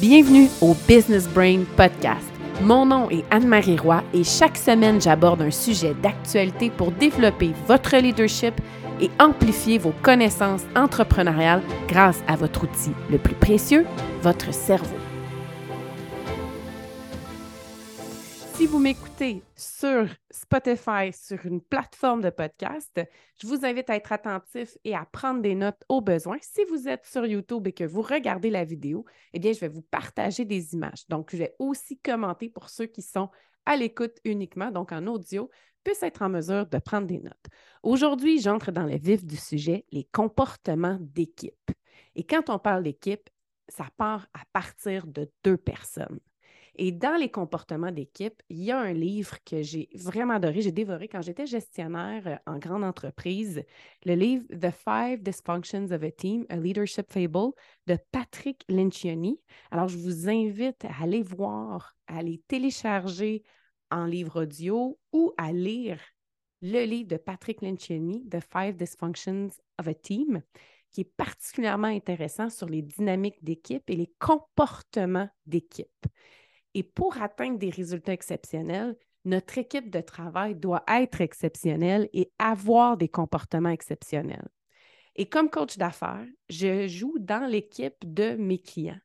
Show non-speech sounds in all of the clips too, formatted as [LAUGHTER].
Bienvenue au Business Brain Podcast. Mon nom est Anne-Marie Roy et chaque semaine, j'aborde un sujet d'actualité pour développer votre leadership et amplifier vos connaissances entrepreneuriales grâce à votre outil le plus précieux, votre cerveau. Si vous m'écoutez sur Spotify, sur une plateforme de podcast, je vous invite à être attentif et à prendre des notes au besoin. Si vous êtes sur YouTube et que vous regardez la vidéo, eh bien, je vais vous partager des images. Donc, je vais aussi commenter pour ceux qui sont à l'écoute uniquement, donc en audio, puissent être en mesure de prendre des notes. Aujourd'hui, j'entre dans le vif du sujet, les comportements d'équipe. Et quand on parle d'équipe, ça part à partir de deux personnes. Et dans les comportements d'équipe, il y a un livre que j'ai vraiment adoré, j'ai dévoré quand j'étais gestionnaire euh, en grande entreprise, le livre The Five Dysfunctions of a Team, A Leadership Fable de Patrick Lencioni. Alors, je vous invite à aller voir, à aller télécharger en livre audio ou à lire le livre de Patrick Lencioni, The Five Dysfunctions of a Team, qui est particulièrement intéressant sur les dynamiques d'équipe et les comportements d'équipe. Et pour atteindre des résultats exceptionnels, notre équipe de travail doit être exceptionnelle et avoir des comportements exceptionnels. Et comme coach d'affaires, je joue dans l'équipe de mes clients.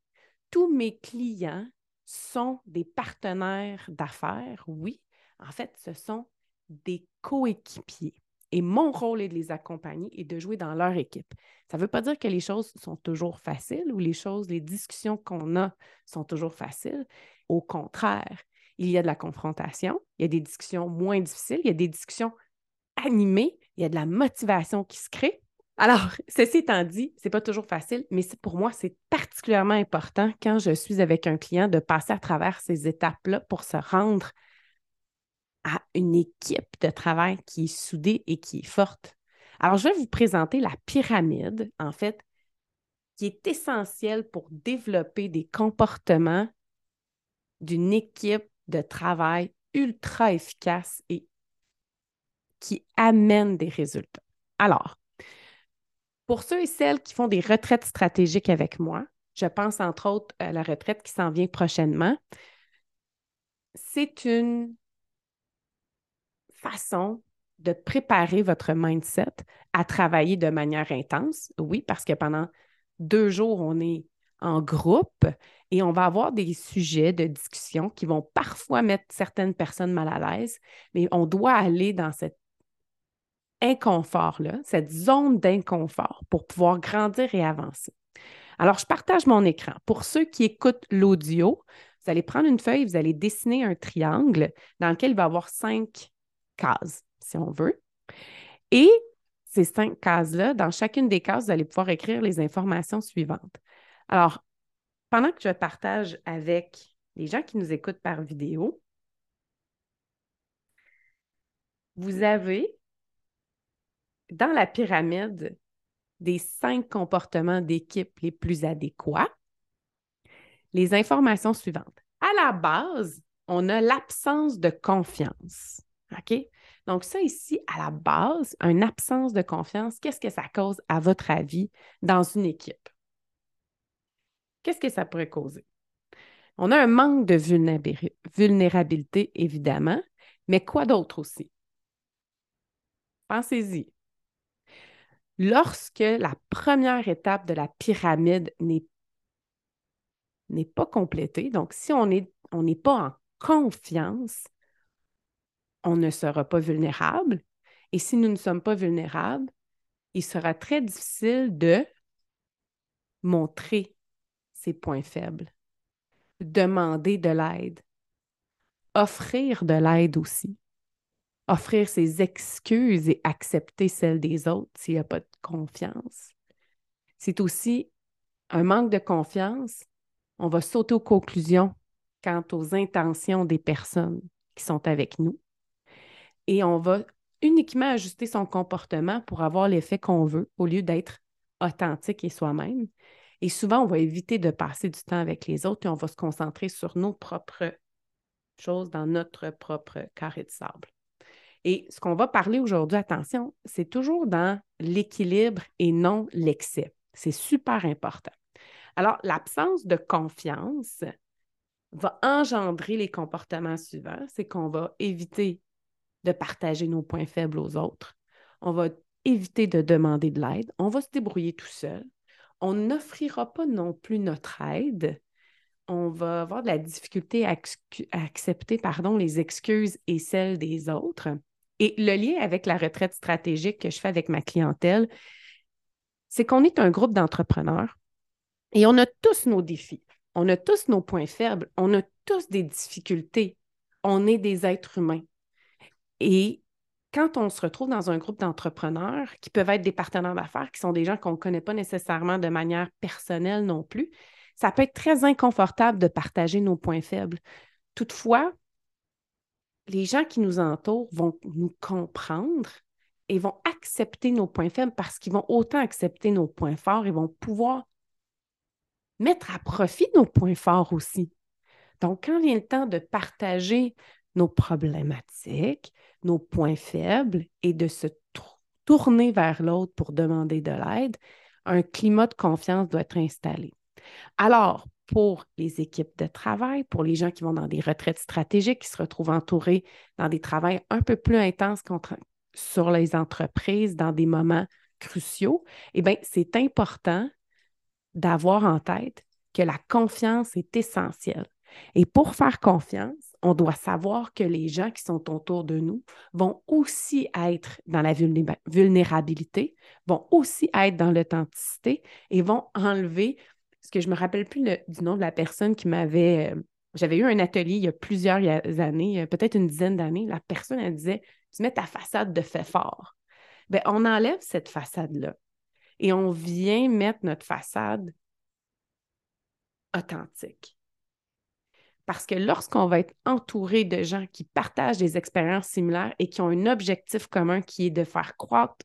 Tous mes clients sont des partenaires d'affaires, oui. En fait, ce sont des coéquipiers. Et mon rôle est de les accompagner et de jouer dans leur équipe. Ça ne veut pas dire que les choses sont toujours faciles ou les choses, les discussions qu'on a sont toujours faciles. Au contraire, il y a de la confrontation, il y a des discussions moins difficiles, il y a des discussions animées, il y a de la motivation qui se crée. Alors, [LAUGHS] ceci étant dit, ce n'est pas toujours facile, mais pour moi, c'est particulièrement important quand je suis avec un client de passer à travers ces étapes-là pour se rendre à une équipe de travail qui est soudée et qui est forte. Alors, je vais vous présenter la pyramide, en fait, qui est essentielle pour développer des comportements d'une équipe de travail ultra efficace et qui amène des résultats. Alors, pour ceux et celles qui font des retraites stratégiques avec moi, je pense entre autres à la retraite qui s'en vient prochainement, c'est une façon de préparer votre mindset à travailler de manière intense. Oui, parce que pendant deux jours, on est en groupe et on va avoir des sujets de discussion qui vont parfois mettre certaines personnes mal à l'aise, mais on doit aller dans cet inconfort-là, cette zone d'inconfort pour pouvoir grandir et avancer. Alors, je partage mon écran. Pour ceux qui écoutent l'audio, vous allez prendre une feuille, vous allez dessiner un triangle dans lequel il va y avoir cinq cases, si on veut. Et ces cinq cases-là, dans chacune des cases, vous allez pouvoir écrire les informations suivantes. Alors, pendant que je partage avec les gens qui nous écoutent par vidéo, vous avez dans la pyramide des cinq comportements d'équipe les plus adéquats les informations suivantes. À la base, on a l'absence de confiance. OK? Donc, ça ici, à la base, une absence de confiance, qu'est-ce que ça cause, à votre avis, dans une équipe? Qu'est-ce que ça pourrait causer? On a un manque de vulnérabilité, évidemment, mais quoi d'autre aussi? Pensez-y. Lorsque la première étape de la pyramide n'est pas complétée, donc si on n'est on pas en confiance, on ne sera pas vulnérable. Et si nous ne sommes pas vulnérables, il sera très difficile de montrer ses points faibles, demander de l'aide, offrir de l'aide aussi, offrir ses excuses et accepter celles des autres s'il n'y a pas de confiance. C'est aussi un manque de confiance. On va sauter aux conclusions quant aux intentions des personnes qui sont avec nous et on va uniquement ajuster son comportement pour avoir l'effet qu'on veut au lieu d'être authentique et soi-même. Et souvent, on va éviter de passer du temps avec les autres et on va se concentrer sur nos propres choses dans notre propre carré de sable. Et ce qu'on va parler aujourd'hui, attention, c'est toujours dans l'équilibre et non l'excès. C'est super important. Alors, l'absence de confiance va engendrer les comportements suivants. C'est qu'on va éviter de partager nos points faibles aux autres. On va éviter de demander de l'aide. On va se débrouiller tout seul. On n'offrira pas non plus notre aide. On va avoir de la difficulté à, accepter les excuses et celles des autres. Et le lien avec la retraite stratégique que je fais avec ma clientèle, c'est qu'on est un groupe d'entrepreneurs et on a tous nos défis, on a tous nos points faibles, on a tous des difficultés. On est des êtres humains. Et quand on se retrouve dans un groupe d'entrepreneurs qui peuvent être des partenaires d'affaires, qui sont des gens qu'on ne connaît pas nécessairement de manière personnelle non plus, ça peut être très inconfortable de partager nos points faibles. Toutefois, les gens qui nous entourent vont nous comprendre et vont accepter nos points faibles parce qu'ils vont autant accepter nos points forts et vont pouvoir mettre à profit nos points forts aussi. Donc, quand vient le temps de partager nos problématiques, nos points faibles et de se tourner vers l'autre pour demander de l'aide, un climat de confiance doit être installé. Alors, pour les équipes de travail, pour les gens qui vont dans des retraites stratégiques, qui se retrouvent entourés dans des travails un peu plus intenses sur les entreprises dans des moments cruciaux, eh bien, c'est important d'avoir en tête que la confiance est essentielle. Et pour faire confiance, on doit savoir que les gens qui sont autour de nous vont aussi être dans la vulnérabilité, vont aussi être dans l'authenticité et vont enlever, ce que je ne me rappelle plus du nom de la personne qui m'avait... Euh, j'avais eu un atelier il y a plusieurs années, peut-être une dizaine d'années. La personne, elle disait, tu mets ta façade de fait fort. Bien, on enlève cette façade-là et on vient mettre notre façade authentique. Parce que lorsqu'on va être entouré de gens qui partagent des expériences similaires et qui ont un objectif commun qui est de faire croître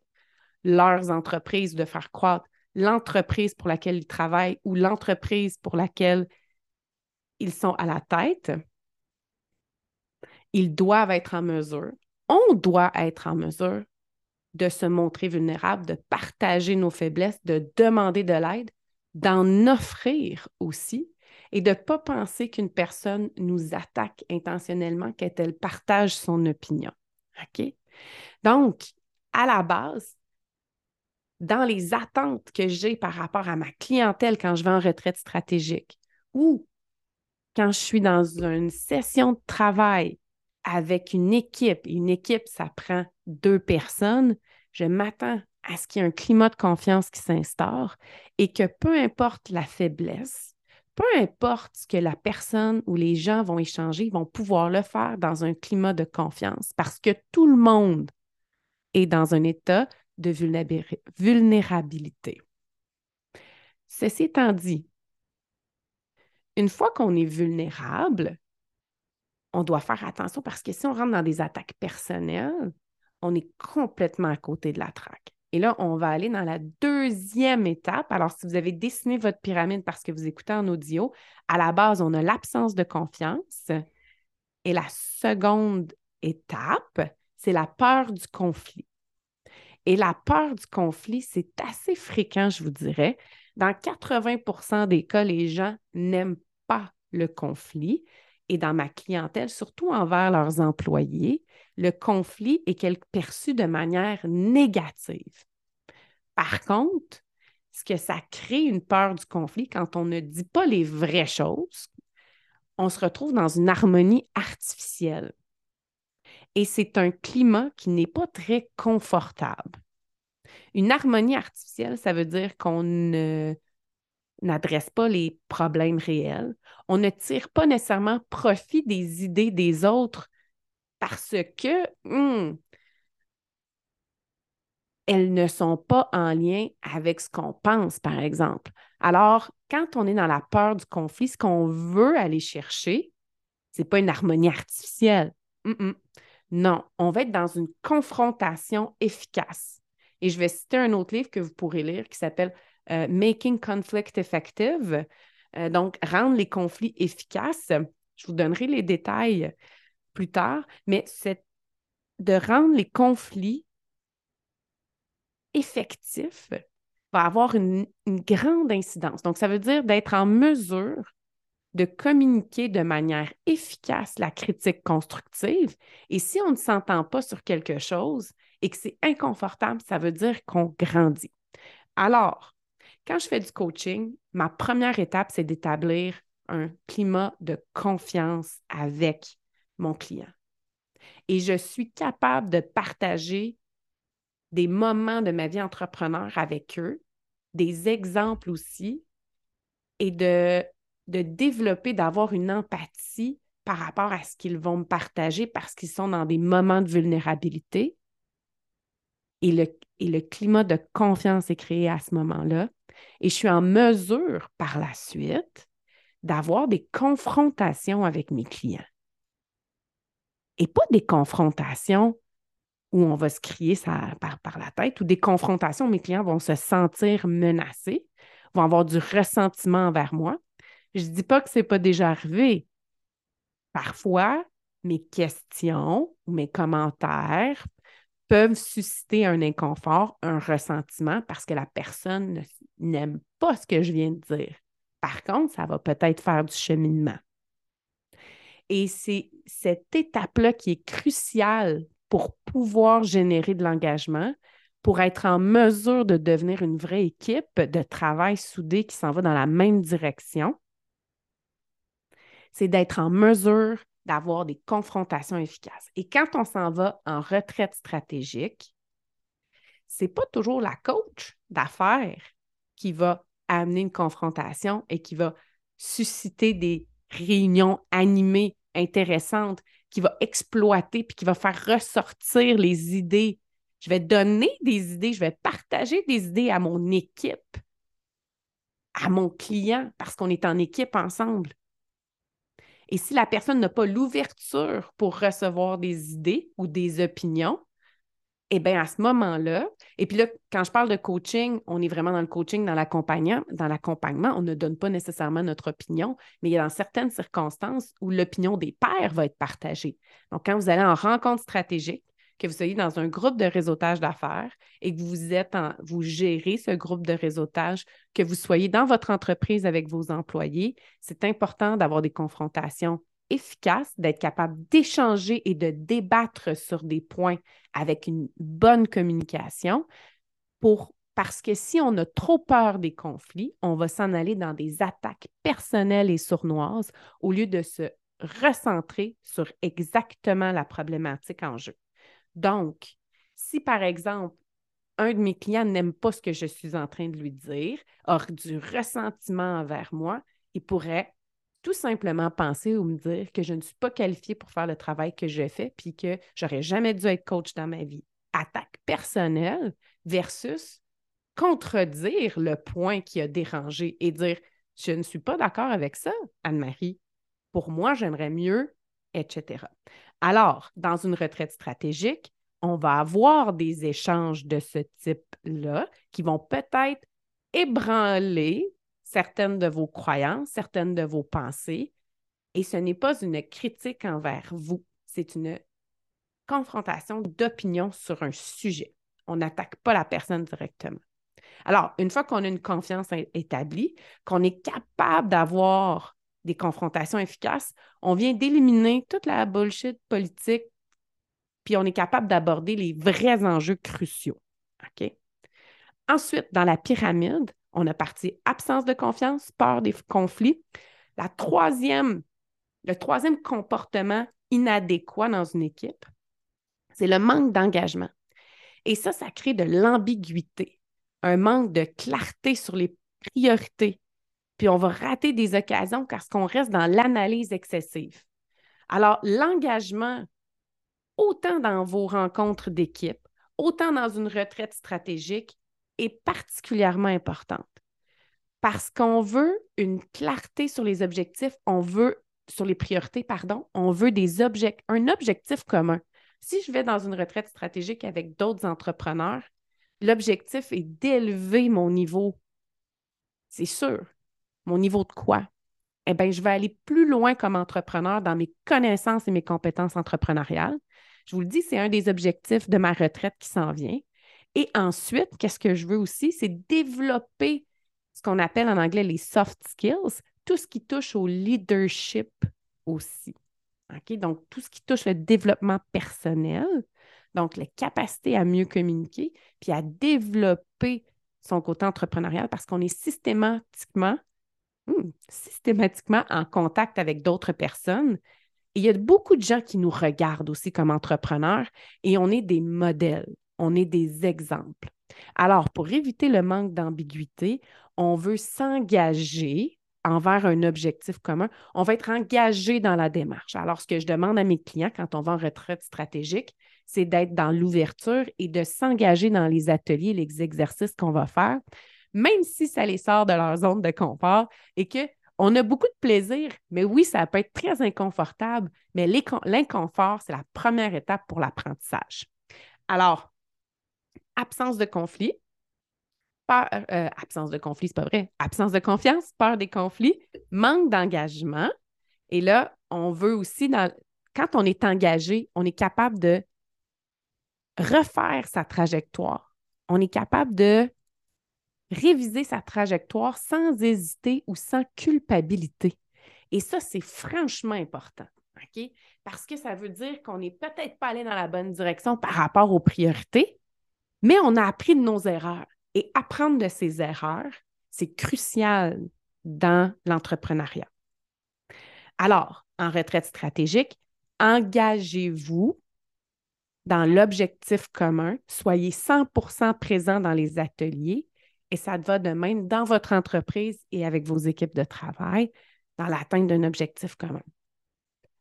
leurs entreprises, de faire croître l'entreprise pour laquelle ils travaillent ou l'entreprise pour laquelle ils sont à la tête, ils doivent être en mesure, on doit être en mesure de se montrer vulnérable, de partager nos faiblesses, de demander de l'aide, d'en offrir aussi et de ne pas penser qu'une personne nous attaque intentionnellement, qu'elle partage son opinion. OK? Donc, à la base, dans les attentes que j'ai par rapport à ma clientèle quand je vais en retraite stratégique ou quand je suis dans une session de travail avec une équipe, une équipe, ça prend deux personnes, je m'attends à ce qu'il y ait un climat de confiance qui s'instaure et que peu importe la faiblesse, peu importe ce que la personne ou les gens vont échanger, ils vont pouvoir le faire dans un climat de confiance parce que tout le monde est dans un état de vulnérabilité. Ceci étant dit, une fois qu'on est vulnérable, on doit faire attention parce que si on rentre dans des attaques personnelles, on est complètement à côté de la traque. Et là, on va aller dans la deuxième étape. Alors, si vous avez dessiné votre pyramide parce que vous écoutez en audio, à la base, on a l'absence de confiance. Et la seconde étape, c'est la peur du conflit. Et la peur du conflit, c'est assez fréquent, je vous dirais. Dans 80% des cas, les gens n'aiment pas le conflit. Et dans ma clientèle, surtout envers leurs employés, le conflit est perçu de manière négative. Par contre, ce que ça crée une peur du conflit quand on ne dit pas les vraies choses, on se retrouve dans une harmonie artificielle. Et c'est un climat qui n'est pas très confortable. Une harmonie artificielle, ça veut dire qu'on n'adresse pas les problèmes réels. On ne tire pas nécessairement profit des idées des autres parce que hmm, elles ne sont pas en lien avec ce qu'on pense, par exemple. Alors, quand on est dans la peur du conflit, ce qu'on veut aller chercher, ce n'est pas une harmonie artificielle. Non, on va être dans une confrontation efficace. Et je vais citer un autre livre que vous pourrez lire qui s'appelle euh, Making Conflict Effective. Euh, donc, rendre les conflits efficaces. Je vous donnerai les détails plus tard, mais c'est de rendre les conflits effectifs, va avoir une grande incidence. Donc, ça veut dire d'être en mesure de communiquer de manière efficace la critique constructive. Et si on ne s'entend pas sur quelque chose et que c'est inconfortable, ça veut dire qu'on grandit. Alors, quand je fais du coaching, ma première étape, c'est d'établir un climat de confiance avec mon client. Et je suis capable de partager des moments de ma vie entrepreneur avec eux, des exemples aussi, et de, développer, d'avoir une empathie par rapport à ce qu'ils vont me partager parce qu'ils sont dans des moments de vulnérabilité. Et le, et le climat de confiance est créé à ce moment-là. Et je suis en mesure par la suite d'avoir des confrontations avec mes clients. Et pas des confrontations où on va se crier ça par, par la tête, ou des confrontations mes clients vont se sentir menacés, vont avoir du ressentiment envers moi. Je ne dis pas que ce n'est pas déjà arrivé. Parfois, mes questions ou mes commentaires peuvent susciter un inconfort, un ressentiment parce que la personne n'aime pas ce que je viens de dire. Par contre, ça va peut-être faire du cheminement. Et c'est cette étape-là qui est cruciale pour pouvoir générer de l'engagement, pour être en mesure de devenir une vraie équipe de travail soudée qui s'en va dans la même direction. C'est d'être en mesure d'avoir des confrontations efficaces. Et quand on s'en va en retraite stratégique, c'est pas toujours la coach d'affaires qui va amener une confrontation et qui va susciter des réunions animées, intéressantes, qui va exploiter puis qui va faire ressortir les idées. Je vais donner des idées, je vais partager des idées à mon équipe, à mon client, parce qu'on est en équipe ensemble. Et si la personne n'a pas l'ouverture pour recevoir des idées ou des opinions, eh bien, à ce moment-là, et puis là, quand je parle de coaching, on est vraiment dans le coaching, dans l'accompagnement. Dans l'accompagnement, on ne donne pas nécessairement notre opinion, mais il y a dans certaines circonstances où l'opinion des pairs va être partagée. Donc, quand vous allez en rencontre stratégique, que vous soyez dans un groupe de réseautage d'affaires et que vous êtes en, vous gérez ce groupe de réseautage, que vous soyez dans votre entreprise avec vos employés, c'est important d'avoir des confrontations efficaces, d'être capable d'échanger et de débattre sur des points avec une bonne communication parce que si on a trop peur des conflits, on va s'en aller dans des attaques personnelles et sournoises au lieu de se recentrer sur exactement la problématique en jeu. Donc, si par exemple, un de mes clients n'aime pas ce que je suis en train de lui dire, a du ressentiment envers moi, il pourrait tout simplement penser ou me dire que je ne suis pas qualifiée pour faire le travail que je fais, puis que j'aurais jamais dû être coach dans ma vie. Attaque personnelle versus contredire le point qui a dérangé et dire je ne suis pas d'accord avec ça, Anne-Marie. Pour moi, j'aimerais mieux, etc. Alors, dans une retraite stratégique, on va avoir des échanges de ce type-là qui vont peut-être ébranler certaines de vos croyances, certaines de vos pensées. Et ce n'est pas une critique envers vous, c'est une confrontation d'opinion sur un sujet. On n'attaque pas la personne directement. Alors, une fois qu'on a une confiance établie, qu'on est capable d'avoir des confrontations efficaces, on vient d'éliminer toute la bullshit politique, puis on est capable d'aborder les vrais enjeux cruciaux. Ensuite, dans la pyramide, on a parti absence de confiance, peur des conflits. La troisième, le troisième comportement inadéquat dans une équipe, c'est le manque d'engagement. Et ça, ça crée de l'ambiguïté, un manque de clarté sur les priorités, puis on va rater des occasions parce qu'on reste dans l'analyse excessive. Alors, l'engagement, autant dans vos rencontres d'équipe, autant dans une retraite stratégique, est particulièrement importante parce qu'on veut une clarté sur les objectifs, on veut, sur les priorités, pardon, on veut des objectifs, un objectif commun. Si je vais dans une retraite stratégique avec d'autres entrepreneurs, l'objectif est d'élever mon niveau. C'est sûr. Mon niveau de quoi? Eh bien, je vais aller plus loin comme entrepreneur dans mes connaissances et mes compétences entrepreneuriales. Je vous le dis, c'est un des objectifs de ma retraite qui s'en vient. Et ensuite, qu'est-ce que je veux aussi, c'est développer ce qu'on appelle en anglais les soft skills, tout ce qui touche au leadership aussi. Donc, tout ce qui touche le développement personnel, donc la capacité à mieux communiquer, puis à développer son côté entrepreneurial parce qu'on est systématiquement, hmm, systématiquement en contact avec d'autres personnes. Et il y a beaucoup de gens qui nous regardent aussi comme entrepreneurs et on est des modèles, on est des exemples. Alors, pour éviter le manque d'ambiguïté, on veut s'engager envers un objectif commun, on va être engagé dans la démarche. Alors, ce que je demande à mes clients quand on va en retraite stratégique, c'est d'être dans l'ouverture et de s'engager dans les ateliers, les exercices qu'on va faire, même si ça les sort de leur zone de confort et qu'on a beaucoup de plaisir, mais oui, ça peut être très inconfortable, mais l'inconfort, c'est la première étape pour l'apprentissage. Alors, absence de conflit, peur, euh, absence de conflit, c'est pas vrai, absence de confiance, peur des conflits, manque d'engagement. Et là, on veut aussi, quand on est engagé, on est capable de refaire sa trajectoire. On est capable de réviser sa trajectoire sans hésiter ou sans culpabilité. Et ça, c'est franchement important. Parce que ça veut dire qu'on n'est peut-être pas allé dans la bonne direction par rapport aux priorités, mais on a appris de nos erreurs. Et apprendre de ses erreurs, c'est crucial dans l'entrepreneuriat. Alors, en retraite stratégique, engagez-vous dans l'objectif commun, soyez 100% présent dans les ateliers et ça va de même dans votre entreprise et avec vos équipes de travail dans l'atteinte d'un objectif commun.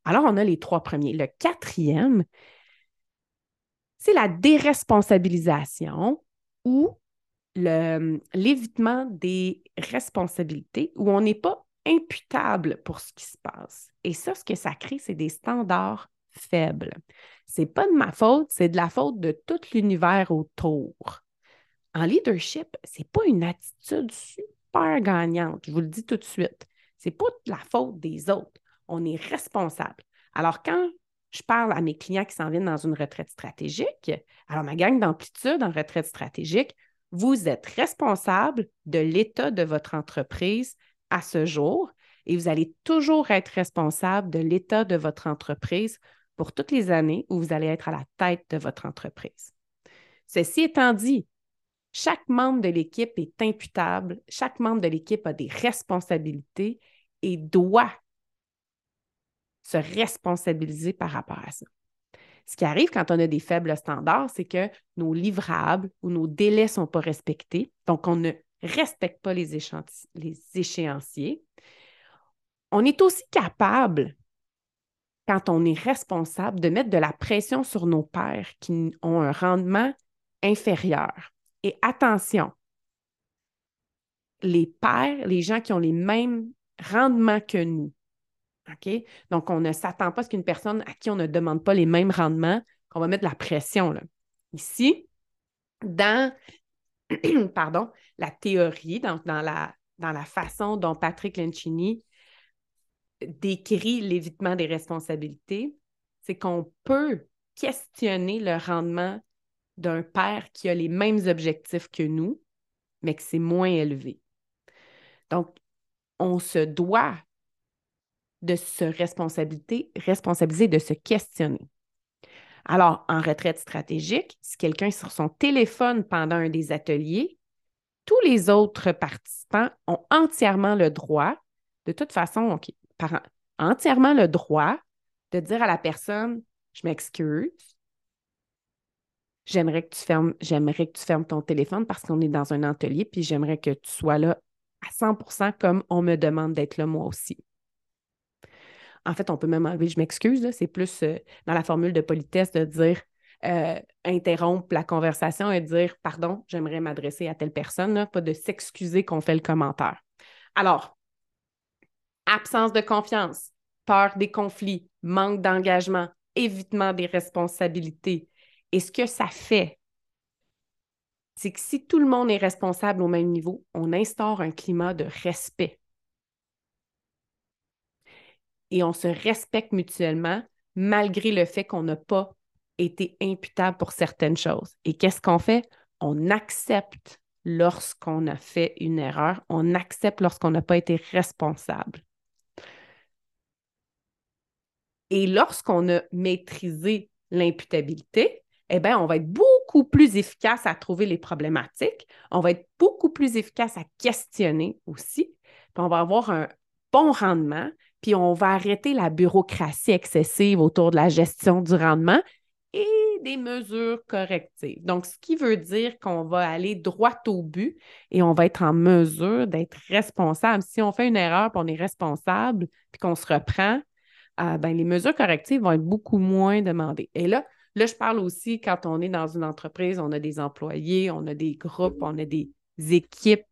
Alors, on a les trois premiers. Le quatrième, c'est la déresponsabilisation ou l'évitement des responsabilités où on n'est pas imputable pour ce qui se passe. Et ça, ce que ça crée, c'est des standards faibles. C'est pas de ma faute, c'est de la faute de tout l'univers autour. En leadership, c'est pas une attitude super gagnante, je vous le dis tout de suite. C'est pas de la faute des autres. On est responsable. Alors, quand je parle à mes clients qui s'en viennent dans une retraite stratégique, alors ma gang d'amplitude en retraite stratégique, vous êtes responsable de l'état de votre entreprise à ce jour et vous allez toujours être responsable de l'état de votre entreprise pour toutes les années où vous allez être à la tête de votre entreprise. Ceci étant dit, chaque membre de l'équipe est imputable, chaque membre de l'équipe a des responsabilités et doit se responsabiliser par rapport à ça. Ce qui arrive quand on a des faibles standards, c'est que nos livrables ou nos délais ne sont pas respectés. Donc, on ne respecte pas les, échéanciers. On est aussi capable, quand on est responsable, de mettre de la pression sur nos pairs qui ont un rendement inférieur. Et attention, les pairs, les gens qui ont les mêmes rendements que nous, OK? Donc, on ne s'attend pas à ce qu'une personne à qui on ne demande pas les mêmes rendements, qu'on va mettre la pression. Là. Ici, dans [CLEARS THROAT] pardon, la théorie, donc dans la, dans la façon dont Patrick Lencini décrit l'évitement des responsabilités, c'est qu'on peut questionner le rendement d'un père qui a les mêmes objectifs que nous, mais que c'est moins élevé. Donc, on se doit de se responsabiliser, responsabiliser, de se questionner. Alors, en retraite stratégique, si quelqu'un est sur son téléphone pendant un des ateliers, tous les autres participants ont entièrement le droit, de toute façon, entièrement le droit de dire à la personne Je m'excuse, j'aimerais que tu fermes, j'aimerais que tu fermes ton téléphone parce qu'on est dans un atelier, puis j'aimerais que tu sois là à 100% comme on me demande d'être là moi aussi. En fait, on peut même enlever je m'excuse, c'est plus euh, dans la formule de politesse de dire euh, interrompre la conversation et dire pardon, j'aimerais m'adresser à telle personne, pas de s'excuser qu'on fait le commentaire. Alors, absence de confiance, peur des conflits, manque d'engagement, évitement des responsabilités. Et ce que ça fait, c'est que si tout le monde est responsable au même niveau, on instaure un climat de respect et on se respecte mutuellement malgré le fait qu'on n'a pas été imputable pour certaines choses. Et qu'est-ce qu'on fait? on accepte lorsqu'on a fait une erreur, on accepte lorsqu'on n'a pas été responsable. Et lorsqu'on a maîtrisé l'imputabilité, eh bien, on va être beaucoup plus efficace à trouver les problématiques, on va être beaucoup plus efficace à questionner aussi, puis on va avoir un bon rendement, puis on va arrêter la bureaucratie excessive autour de la gestion du rendement et des mesures correctives. Donc, ce qui veut dire qu'on va aller droit au but et on va être en mesure d'être responsable. Si on fait une erreur, puis on est responsable, puis qu'on se reprend, euh, ben, les mesures correctives vont être beaucoup moins demandées. Et là, Là, je parle aussi quand on est dans une entreprise, on a des employés, on a des groupes, on a des équipes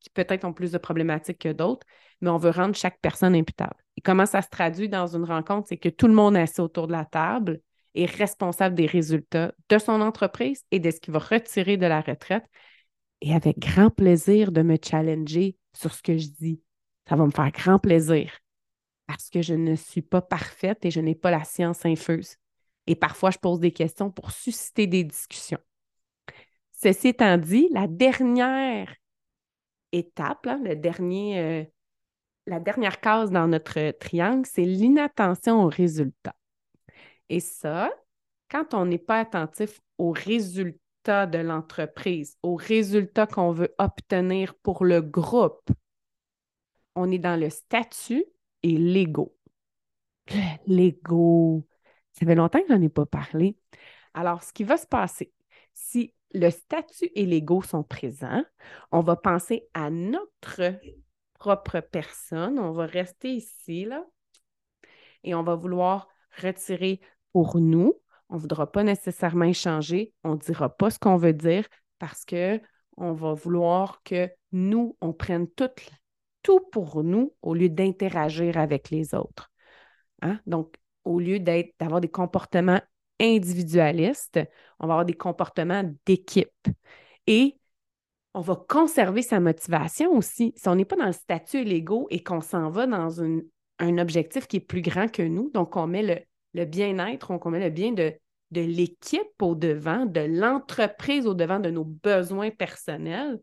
qui peut-être ont plus de problématiques que d'autres, mais on veut rendre chaque personne imputable. Et comment ça se traduit dans une rencontre? C'est que tout le monde assis autour de la table est responsable des résultats de son entreprise et de ce qu'il va retirer de la retraite et avec grand plaisir de me challenger sur ce que je dis. Ça va me faire grand plaisir parce que je ne suis pas parfaite et je n'ai pas la science infuse. Et parfois, je pose des questions pour susciter des discussions. Ceci étant dit, la dernière étape, le dernier, euh, la dernière case dans notre triangle, c'est l'inattention aux résultats. Et ça, quand on n'est pas attentif aux résultats de l'entreprise, aux résultats qu'on veut obtenir pour le groupe, on est dans le statut et l'ego. L'ego, ça fait longtemps que je n'en ai pas parlé. Alors, ce qui va se passer, si le statut et l'ego sont présents, on va penser à notre propre personne. On va rester ici, là, et on va vouloir retirer pour nous. On ne voudra pas nécessairement échanger. On ne dira pas ce qu'on veut dire parce que on va vouloir que nous, on prenne tout, tout pour nous au lieu d'interagir avec les autres. Hein? Donc, au lieu d'avoir des comportements individualistes, on va avoir des comportements d'équipe. Et on va conserver sa motivation aussi. Si on n'est pas dans le statut l'ego et qu'on s'en va dans un objectif qui est plus grand que nous, donc on met le, bien-être, on met le bien de, de l'équipe au devant, de l'entreprise au devant de nos besoins personnels,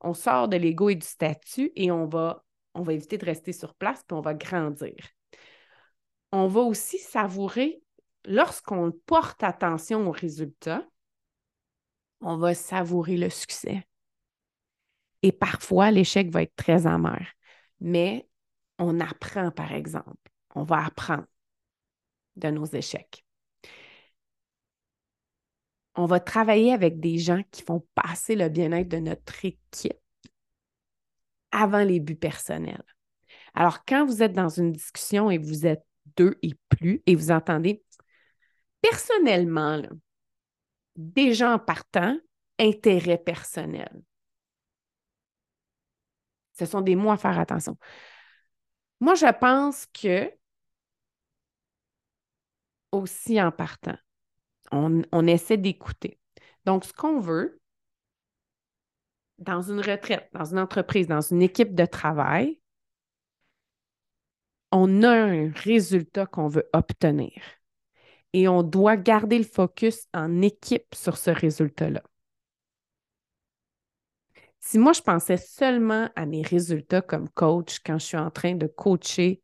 on sort de l'ego et du statut et on va, on va éviter de rester sur place, puis on va grandir on va aussi savourer, lorsqu'on porte attention aux résultats, on va savourer le succès. Et parfois, l'échec va être très amer. Mais on apprend, par exemple. On va apprendre de nos échecs. On va travailler avec des gens qui vont passer le bien-être de notre équipe avant les buts personnels. Alors, quand vous êtes dans une discussion et vous êtes deux et plus, et vous entendez personnellement, déjà en partant, intérêt personnel. Ce sont des mots à faire attention. Moi, je pense que aussi en partant, on, on essaie d'écouter. Donc, ce qu'on veut dans une retraite, dans une entreprise, dans une équipe de travail, on a un résultat qu'on veut obtenir et on doit garder le focus en équipe sur ce résultat-là. Si moi, je pensais seulement à mes résultats comme coach quand je suis en train de coacher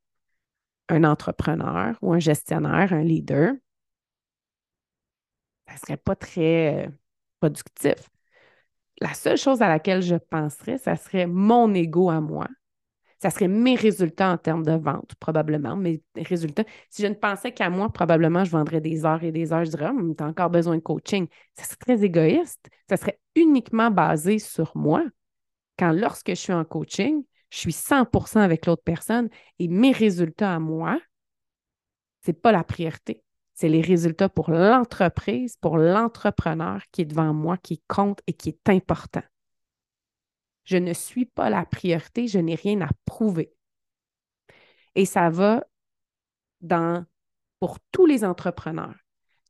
un entrepreneur ou un gestionnaire, un leader, ça ne serait pas très euh, productif. La seule chose à laquelle je penserais, ça serait mon ego à moi, ça serait mes résultats en termes de vente, probablement. Mes résultats. Si je ne pensais qu'à moi, probablement, je vendrais des heures et des heures. Je dirais, oh, tu as encore besoin de coaching. Ça serait très égoïste. Ça serait uniquement basé sur moi. Quand lorsque je suis en coaching, je suis 100% avec l'autre personne et mes résultats à moi, ce n'est pas la priorité. C'est les résultats pour l'entreprise, pour l'entrepreneur qui est devant moi, qui compte et qui est important. Je ne suis pas la priorité, je n'ai rien à prouver. Et ça va dans, pour tous les entrepreneurs.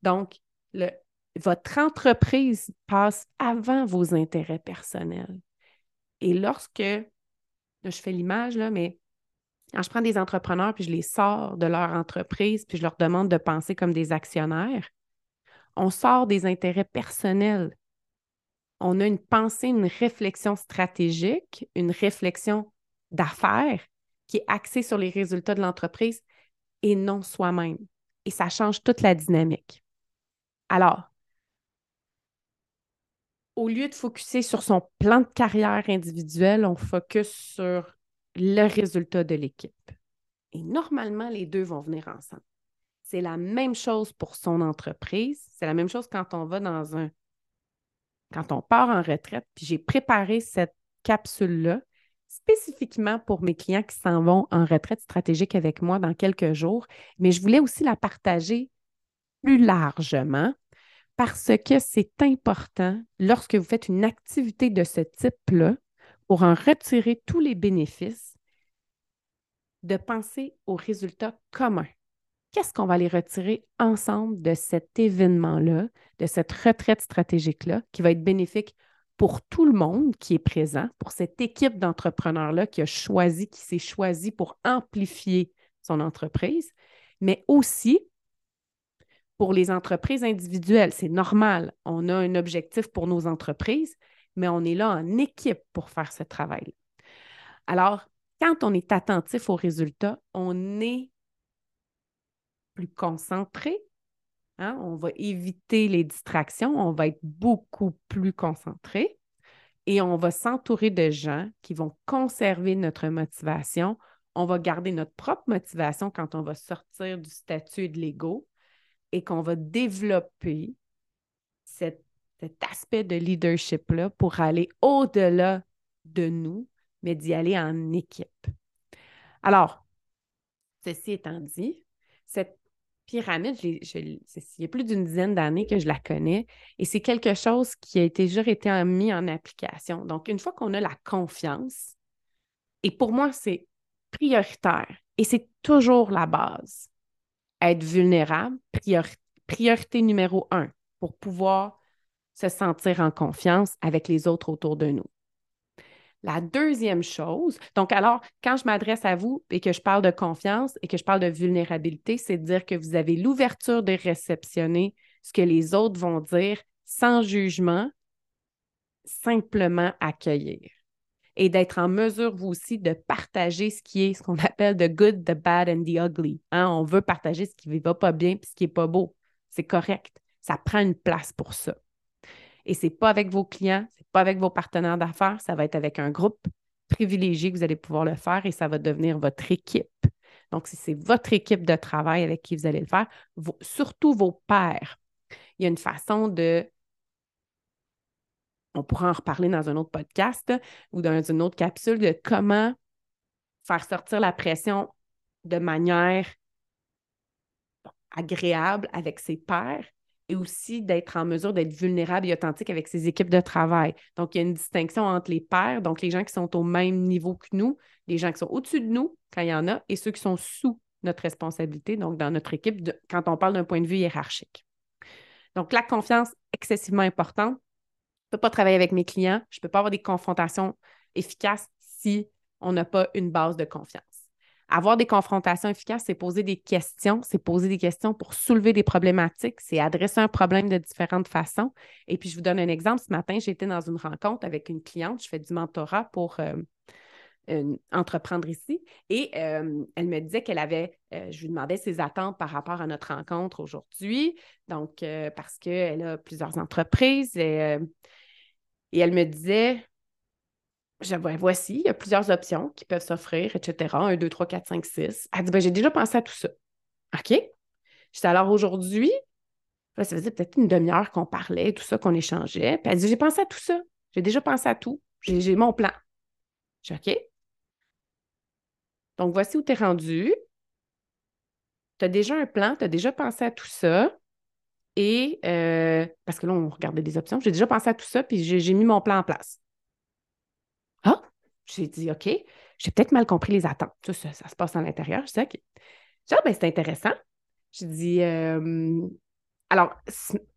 Donc, votre entreprise passe avant vos intérêts personnels. Et lorsque, je fais l'image, là, mais quand je prends des entrepreneurs puis je les sors de leur entreprise puis je leur demande de penser comme des actionnaires, on sort des intérêts personnels on a une pensée, une réflexion stratégique, une réflexion d'affaires qui est axée sur les résultats de l'entreprise et non soi-même. Et ça change toute la dynamique. Alors, au lieu de focuser sur son plan de carrière individuel, on focus sur le résultat de l'équipe. Et normalement, les deux vont venir ensemble. C'est la même chose pour son entreprise. C'est la même chose quand on va dans un. Quand on part en retraite. Puis j'ai préparé cette capsule-là spécifiquement pour mes clients qui s'en vont en retraite stratégique avec moi dans quelques jours. Mais je voulais aussi la partager plus largement parce que c'est important lorsque vous faites une activité de ce type-là pour en retirer tous les bénéfices de penser aux résultats communs. Qu'est-ce qu'on va aller retirer ensemble de cet événement-là, de cette retraite stratégique-là, qui va être bénéfique pour tout le monde qui est présent, pour cette équipe d'entrepreneurs-là qui a choisi, qui s'est choisi pour amplifier son entreprise, mais aussi pour les entreprises individuelles. C'est normal, on a un objectif pour nos entreprises, mais on est là en équipe pour faire ce travail. Alors, quand on est attentif aux résultats, on est plus concentré. Hein? On va éviter les distractions, on va être beaucoup plus concentré et on va s'entourer de gens qui vont conserver notre motivation. On va garder notre propre motivation quand on va sortir du statut de l'ego et qu'on va développer cet aspect de leadership-là pour aller au-delà de nous mais d'y aller en équipe. Alors, ceci étant dit, cette pyramide, il y a plus d'une dizaine d'années que je la connais et c'est quelque chose qui a été, toujours été mis en application. Donc, une fois qu'on a la confiance, et pour moi, c'est prioritaire et c'est toujours la base. Être vulnérable, priorité numéro un pour pouvoir se sentir en confiance avec les autres autour de nous. La deuxième chose, donc alors, quand je m'adresse à vous et que je parle de confiance et que je parle de vulnérabilité, c'est de dire que vous avez l'ouverture de réceptionner ce que les autres vont dire sans jugement, simplement accueillir. Et d'être en mesure, vous aussi, de partager ce qui est ce qu'on appelle the good, the bad and the ugly. Hein? On veut partager ce qui ne va pas bien et ce qui n'est pas beau. C'est correct. Ça prend une place pour ça. Et ce n'est pas avec vos clients, ce n'est pas avec vos partenaires d'affaires, ça va être avec un groupe privilégié que vous allez pouvoir le faire et ça va devenir votre équipe. Donc, si c'est votre équipe de travail avec qui vous allez le faire, surtout vos pairs, il y a une façon de on pourra en reparler dans un autre podcast ou dans une autre capsule de comment faire sortir la pression de manière agréable avec ses pairs et aussi d'être en mesure d'être vulnérable et authentique avec ses équipes de travail. Donc, il y a une distinction entre les pairs, donc les gens qui sont au même niveau que nous, les gens qui sont au-dessus de nous, quand il y en a, et ceux qui sont sous notre responsabilité, donc dans notre équipe, quand on parle d'un point de vue hiérarchique. Donc, la confiance, excessivement importante. Je ne peux pas travailler avec mes clients, je ne peux pas avoir des confrontations efficaces si on n'a pas une base de confiance. Avoir des confrontations efficaces, c'est poser des questions, c'est poser des questions pour soulever des problématiques, c'est adresser un problème de différentes façons. Et puis, je vous donne un exemple. Ce matin, j'étais dans une rencontre avec une cliente, je fais du mentorat pour euh, entreprendre ici. Et euh, elle me disait qu'elle avait, euh, je lui demandais ses attentes par rapport à notre rencontre aujourd'hui. Donc, parce qu'elle a plusieurs entreprises et, et elle me disait, je, voici, il y a plusieurs options qui peuvent s'offrir, etc. 1, 2, 3, 4, 5, 6. Elle dit, ben, j'ai déjà pensé à tout ça. OK? J'étais alors aujourd'hui, ça faisait peut-être une demi-heure qu'on parlait, tout ça, qu'on échangeait. Puis elle dit, j'ai pensé à tout ça. J'ai déjà pensé à tout. J'ai mon plan. Je dis, OK? Donc, voici où tu es rendu. Tu as déjà un plan, tu as déjà pensé à tout ça. Et euh, parce que là, on regardait des options. J'ai déjà pensé à tout ça, puis j'ai mis mon plan en place. Ah, j'ai dit, OK, j'ai peut-être mal compris les attentes. Ça, ça, se passe à l'intérieur. Je dis, OK. J'ai dit, ah, ben, c'est intéressant. J'ai dit, alors,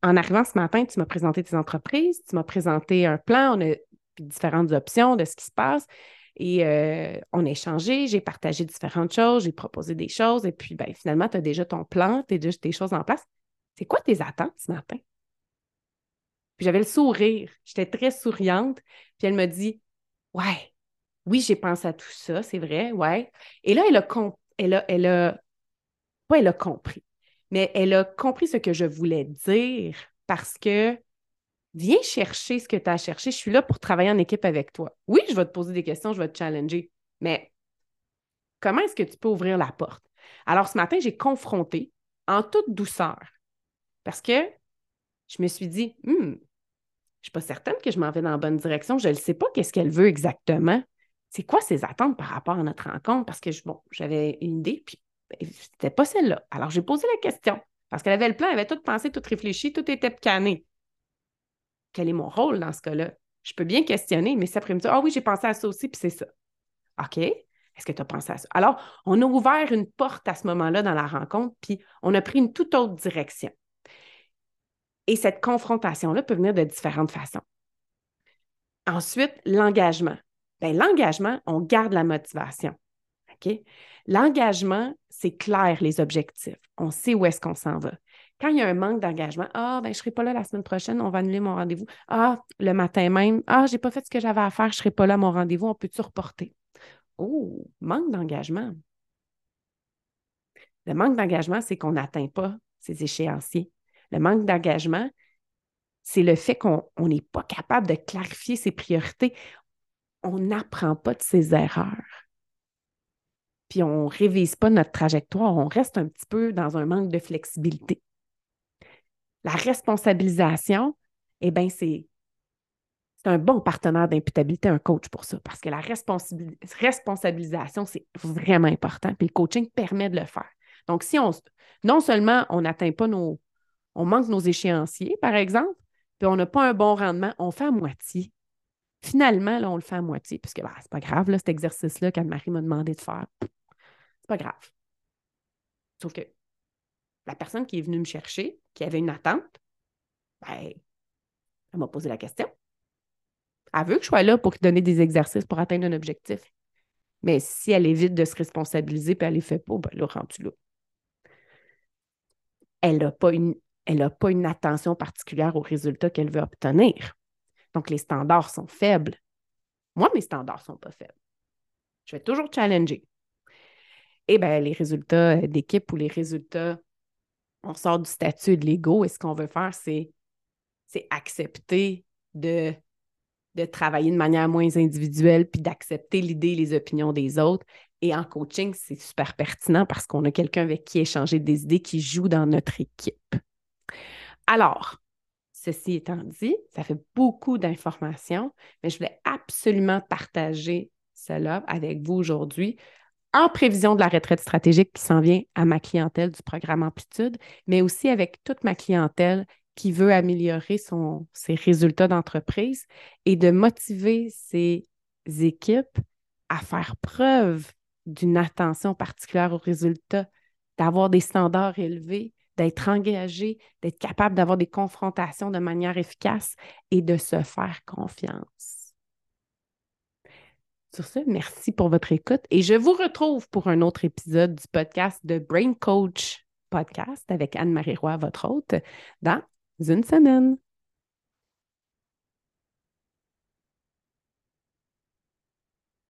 en arrivant ce matin, tu m'as présenté tes entreprises, tu m'as présenté un plan, on a différentes options de ce qui se passe. Et euh, on a échangé, j'ai partagé différentes choses, j'ai proposé des choses, et puis ben, finalement, tu as déjà ton plan, tu as déjà tes choses en place. C'est quoi tes attentes ce matin? Puis j'avais le sourire. J'étais très souriante. Puis elle me dit Ouais, oui, j'ai pensé à tout ça, c'est vrai, ouais. Et là, elle a, elle elle a, pas elle a compris, mais elle a compris ce que je voulais dire parce que viens chercher ce que tu as cherché. Je suis là pour travailler en équipe avec toi. Oui, je vais te poser des questions, je vais te challenger, mais comment est-ce que tu peux ouvrir la porte? Alors, ce matin, j'ai confronté en toute douceur parce que je me suis dit, hmm, je ne suis pas certaine que je m'en vais dans la bonne direction. Je ne sais pas qu'est-ce qu'elle veut exactement. C'est quoi ses attentes par rapport à notre rencontre? Parce que, bon, j'avais une idée, puis ben, c'était pas celle-là. Alors, j'ai posé la question parce qu'elle avait le plan, elle avait tout pensé, tout réfléchi, tout était canné. Quel est mon rôle dans ce cas-là? Je peux bien questionner, mais ça après me dire, ah oui, j'ai pensé à ça aussi, puis c'est ça. OK? Est-ce que tu as pensé à ça? Alors, on a ouvert une porte à ce moment-là dans la rencontre, puis on a pris une toute autre direction. Et cette confrontation-là peut venir de différentes façons. Ensuite, l'engagement. Bien, l'engagement, on garde la motivation. L'engagement, c'est clair, les objectifs. On sait où est-ce qu'on s'en va. Quand il y a un manque d'engagement, ah, ben, je ne serai pas là la semaine prochaine, on va annuler mon rendez-vous. Ah, le matin même, ah, je n'ai pas fait ce que j'avais à faire, je ne serai pas là mon rendez-vous, on peut-tu reporter? Oh, manque d'engagement. Le manque d'engagement, c'est qu'on n'atteint pas ces échéanciers. Le manque d'engagement, c'est le fait qu'on n'est pas capable de clarifier ses priorités. On n'apprend pas de ses erreurs. Puis on ne révise pas notre trajectoire. On reste un petit peu dans un manque de flexibilité. La responsabilisation, eh bien, c'est un bon partenaire d'imputabilité, un coach pour ça, parce que la responsabilisation, c'est vraiment important. Puis le coaching permet de le faire. Donc, si on, non seulement on n'atteint pas nos, on manque nos échéanciers, par exemple, puis on n'a pas un bon rendement, on fait à moitié. Finalement, là, on le fait à moitié, puisque bah, c'est pas grave, là, cet exercice-là qu'Anne-Marie m'a demandé de faire. C'est pas grave. Sauf que la personne qui est venue me chercher, qui avait une attente, ben, elle m'a posé la question. Elle veut que je sois là pour donner des exercices pour atteindre un objectif. Mais si elle évite de se responsabiliser et elle les fait pas, ben là, rendu là. Elle n'a pas une elle n'a pas une attention particulière aux résultats qu'elle veut obtenir. Donc, les standards sont faibles. Moi, mes standards ne sont pas faibles. Je vais toujours challenger. Eh bien, les résultats d'équipe ou les résultats, on sort du statut et de l'ego et ce qu'on veut faire, c'est, accepter de, de travailler de manière moins individuelle puis d'accepter l'idée et les opinions des autres. Et en coaching, c'est super pertinent parce qu'on a quelqu'un avec qui échanger des idées qui joue dans notre équipe. Alors, ceci étant dit, ça fait beaucoup d'informations, mais je voulais absolument partager cela avec vous aujourd'hui en prévision de la retraite stratégique qui s'en vient à ma clientèle du programme Amplitude, mais aussi avec toute ma clientèle qui veut améliorer ses résultats d'entreprise et de motiver ses équipes à faire preuve d'une attention particulière aux résultats, d'avoir des standards élevés, d'être engagé, d'être capable d'avoir des confrontations de manière efficace et de se faire confiance. Sur ce, merci pour votre écoute et je vous retrouve pour un autre épisode du podcast de Brain Coach Podcast avec Anne-Marie Roy, votre hôte, dans une semaine.